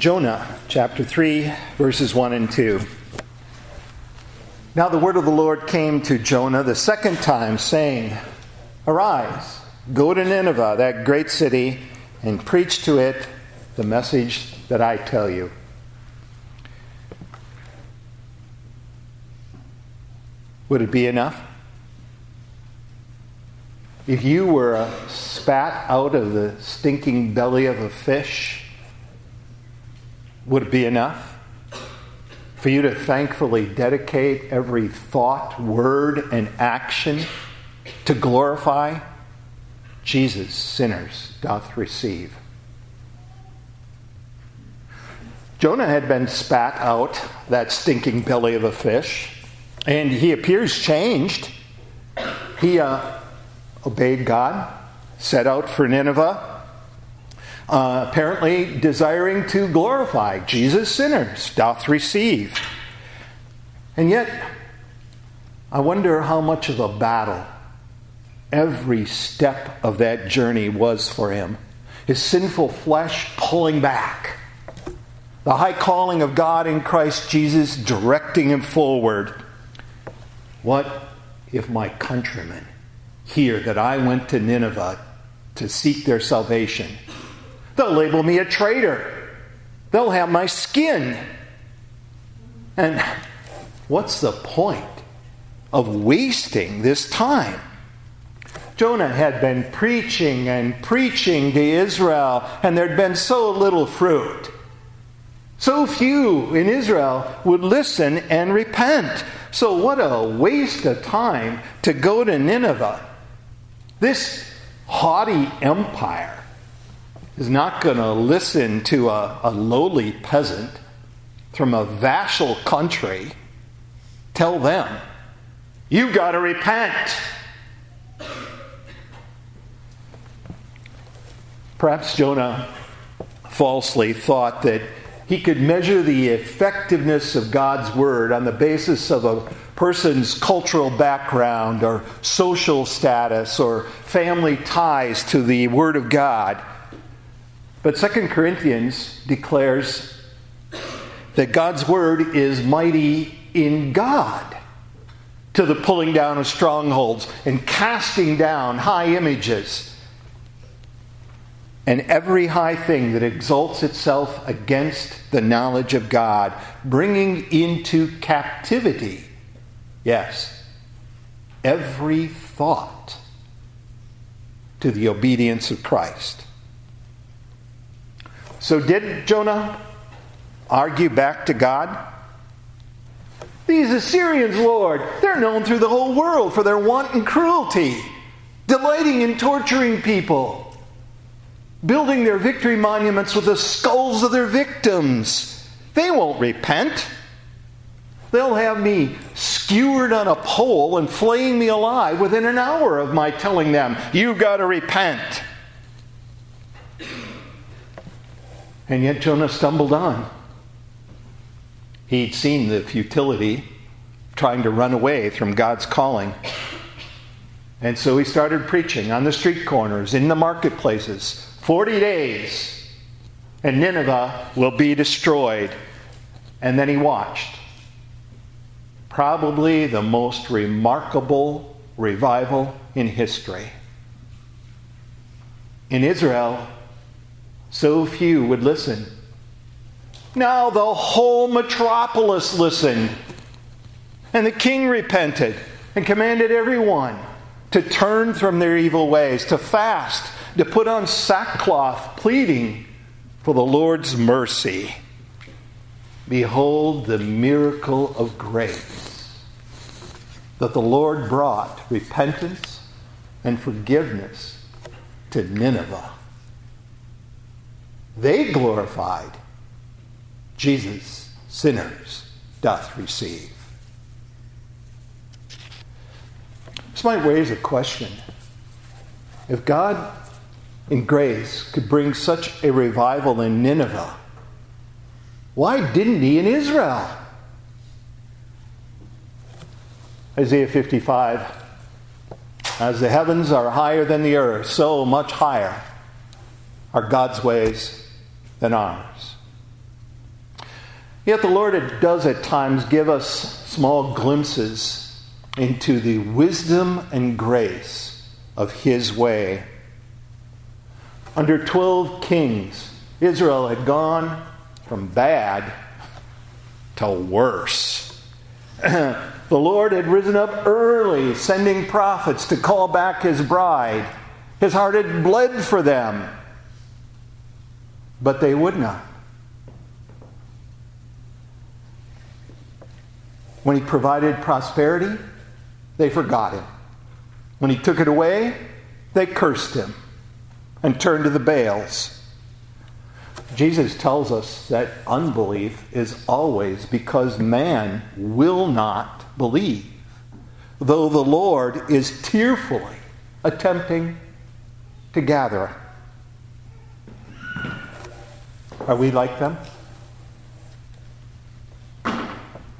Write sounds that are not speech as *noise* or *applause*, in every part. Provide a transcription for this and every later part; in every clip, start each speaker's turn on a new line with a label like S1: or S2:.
S1: Jonah chapter 3, verses 1 and 2. Now the word of the Lord came to Jonah the second time, saying, Arise, go to Nineveh, that great city, and preach to it the message that I tell you. Would it be enough? If you were a spat out of the stinking belly of a fish, would it be enough for you to thankfully dedicate every thought, word, and action to glorify Jesus, sinners doth receive? Jonah had been spat out that stinking belly of a fish, and he appears changed. He uh, obeyed God, set out for Nineveh uh, apparently desiring to glorify Jesus, sinners doth receive. And yet, I wonder how much of a battle every step of that journey was for him. His sinful flesh pulling back, the high calling of God in Christ Jesus directing him forward. What if my countrymen hear that I went to Nineveh to seek their salvation? They'll label me a traitor. They'll have my skin. And what's the point of wasting this time? Jonah had been preaching and preaching to Israel, and there'd been so little fruit. So few in Israel would listen and repent. So, what a waste of time to go to Nineveh. This haughty empire is not going to listen to a, a lowly peasant from a vassal country tell them, you've got to repent. Perhaps Jonah falsely thought that he could measure the effectiveness of God's word on the basis of a person's cultural background or social status or family ties to the word of God. But Second Corinthians declares that God's word is mighty in God to the pulling down of strongholds and casting down high images and every high thing that exalts itself against the knowledge of God, bringing into captivity, yes, every thought to the obedience of Christ. So, did Jonah argue back to God? These Assyrians, Lord, they're known through the whole world for their wanton cruelty, delighting in torturing people, building their victory monuments with the skulls of their victims. They won't repent. They'll have me skewered on a pole and flaying me alive within an hour of my telling them, You've got to repent. And yet Jonah stumbled on. He'd seen the futility trying to run away from God's calling. And so he started preaching on the street corners, in the marketplaces. 40 days, and Nineveh will be destroyed. And then he watched. Probably the most remarkable revival in history. In Israel, so few would listen. Now the whole metropolis listened. And the king repented and commanded everyone to turn from their evil ways, to fast, to put on sackcloth, pleading for the Lord's mercy. Behold the miracle of grace that the Lord brought repentance and forgiveness to Nineveh. They glorified. Jesus, sinners, doth receive. This might raise a question. If God, in grace, could bring such a revival in Nineveh, why didn't He in Israel? Isaiah 55 As the heavens are higher than the earth, so much higher are God's ways than ours. Yet the Lord does at times give us small glimpses into the wisdom and grace of His way. Under 12 kings, Israel had gone from bad to worse. *clears throat* the Lord had risen up early, sending prophets to call back his bride. His heart had bled for them, but they would not. When he provided prosperity, they forgot him. When he took it away, they cursed him and turned to the Baals. Jesus tells us that unbelief is always because man will not believe, though the Lord is tearfully attempting to gather. Are we like them?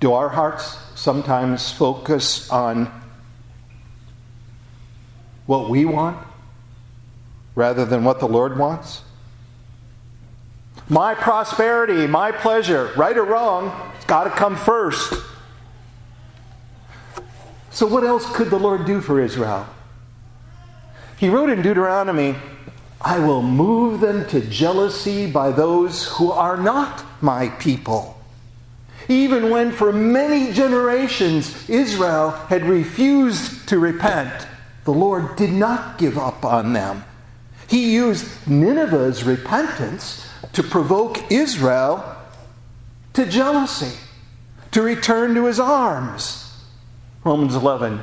S1: Do our hearts sometimes focus on what we want rather than what the Lord wants? My prosperity, my pleasure, right or wrong, it's got to come first. So, what else could the Lord do for Israel? He wrote in Deuteronomy, I will move them to jealousy by those who are not my people. Even when for many generations Israel had refused to repent, the Lord did not give up on them. He used Nineveh's repentance to provoke Israel to jealousy, to return to his arms. Romans 11.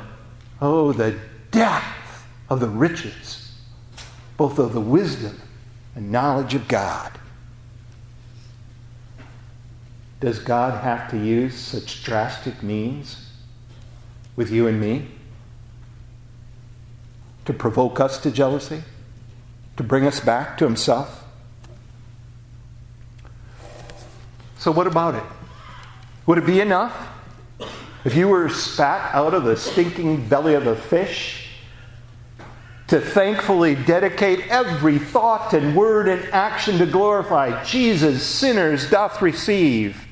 S1: Oh, the depth of the riches, both of the wisdom and knowledge of God. Does God have to use such drastic means with you and me to provoke us to jealousy? To bring us back to Himself? So, what about it? Would it be enough if you were spat out of the stinking belly of a fish to thankfully dedicate every thought and word and action to glorify Jesus, sinners doth receive?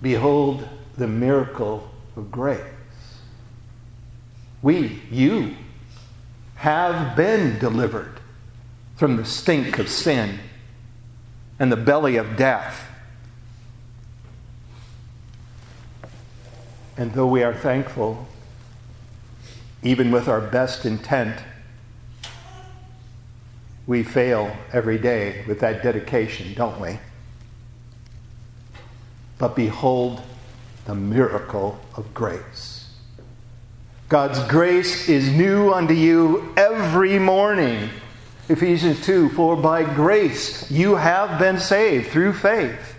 S1: Behold the miracle of grace. We, you, have been delivered from the stink of sin and the belly of death. And though we are thankful, even with our best intent, we fail every day with that dedication, don't we? But behold the miracle of grace. God's grace is new unto you every morning. Ephesians 2 For by grace you have been saved through faith,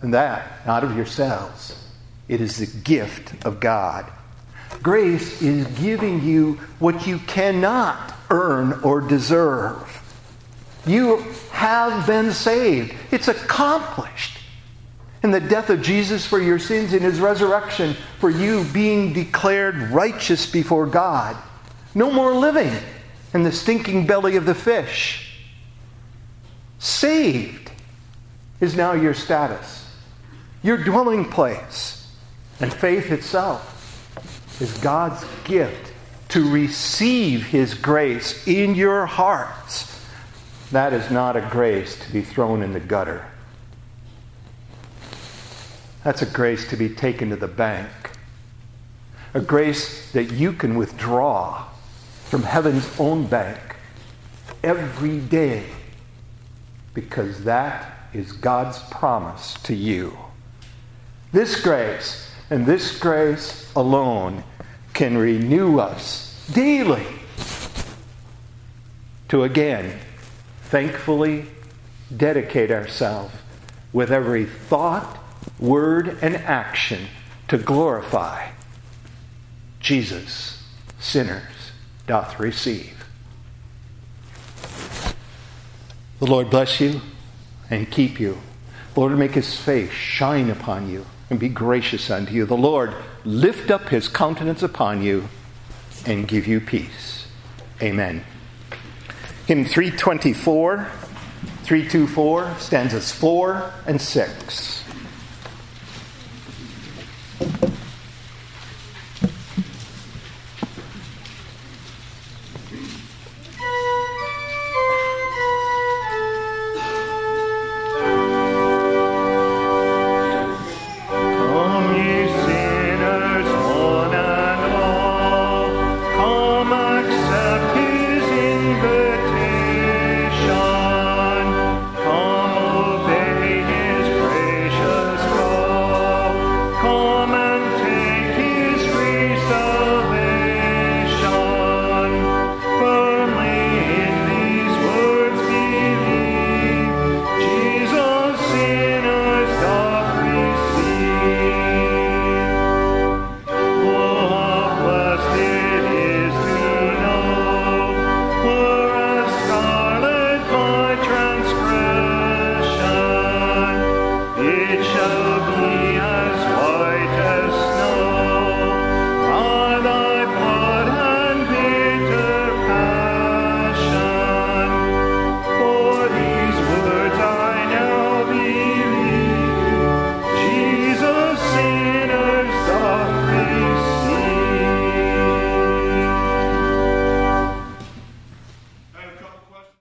S1: and that not of yourselves. It is the gift of God. Grace is giving you what you cannot earn or deserve. You have been saved. It's accomplished. In the death of Jesus for your sins, in his resurrection for you being declared righteous before God. No more living in the stinking belly of the fish. Saved is now your status, your dwelling place. And faith itself is God's gift to receive His grace in your hearts. That is not a grace to be thrown in the gutter. That's a grace to be taken to the bank. A grace that you can withdraw from heaven's own bank every day because that is God's promise to you. This grace and this grace alone can renew us daily to again thankfully dedicate ourselves with every thought, word, and action to glorify Jesus, sinners doth receive. The Lord bless you and keep you. The Lord make his face shine upon you and be gracious unto you. The Lord lift up his countenance upon you and give you peace. Amen. Hymn 324. 324, stanzas 4 and 6.